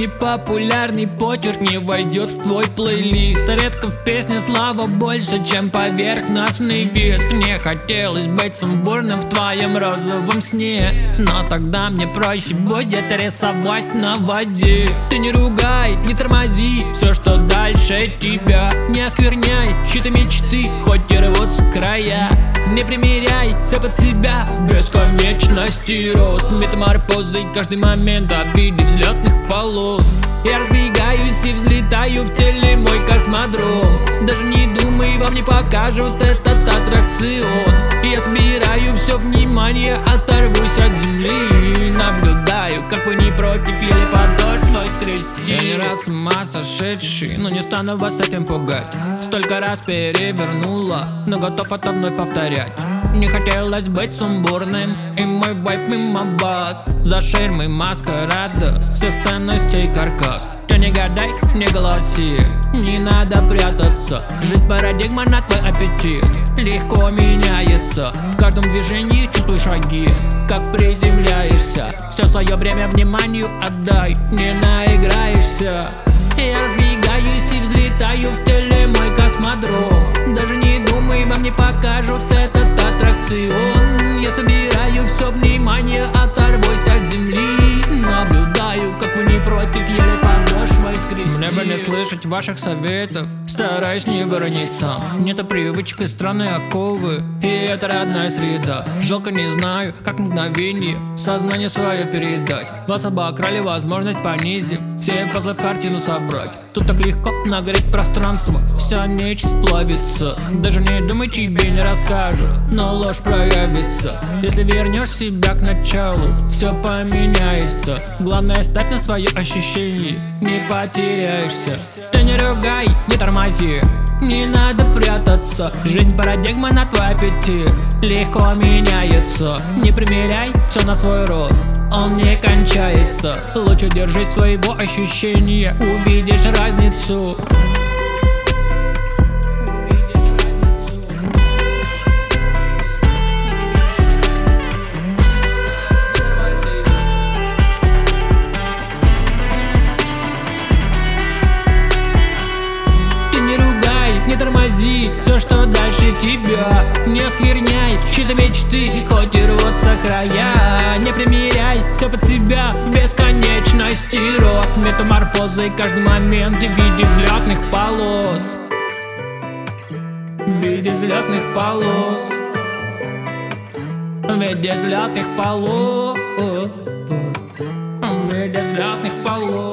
Непопулярный почерк не войдет в твой плейлист. Редко в песне слава больше, чем поверхностный виск. Не хотелось быть сумбурным в твоем розовом сне. Но тогда мне проще будет рисовать на воде. Ты не ругай, не тормози, все что дальше тебя Не оскверняй щиты мечты, хоть и рвут с края Не примеряй все под себя, бесконечности рост. Метаморфозы каждый момент обиды взлетных полос. Я разбегаюсь и взлетаю в теле мой космодром. Даже не думай, вам не покажут этот аттракцион. Я собираю все внимание, оторвусь от земли Наблюдаю, как вы не против, еле скрести Я не раз с ума сошедший, но не стану вас этим пугать. Столько раз перевернула, но готов это вновь повторять. Не хотелось быть сумбурным И мой вайп мимо вас. За ширмой маскарада Всех ценностей каркас. Ты не гадай, не голоси Не надо прятаться. Жизнь парадигма на твой аппетит Легко меняется. В каждом движении чувствуй шаги Как приземляешься Все свое время вниманию отдай Не наиграешься. Я разбегаюсь и взлетаю в теле мой космодром. Даже не думай, вам не покажут слышать ваших советов, стараюсь не выронить сам. Нет привычки страны оковы, и это родная среда. Жалко не знаю, как мгновение сознание свое передать. Вас обокрали возможность понизив, все пазлы в картину собрать Тут так легко нагреть пространство, вся нечисть плавится Даже не думай, тебе не расскажут, но ложь проявится. Если вернешь себя к началу, все поменяется. Главное ставь на свое ощущение, не потеряешься. Ты не ругай, не тормози. Не надо прятаться. Жизнь парадигма на твой аппетит. Легко меняется. Не примеряй все на свой рост Он не кончается. Лучше держи своего ощущения Увидишь разницу. Не тормози Все, что дальше тебя Не оскверняй чьи-то мечты Хоть и рвутся края все под себя. В бесконечности рост. Метаморфозы каждый момент. В виде взлетных полос. В виде взлетных полос. В виде взлетных полос. В виде взлетных полос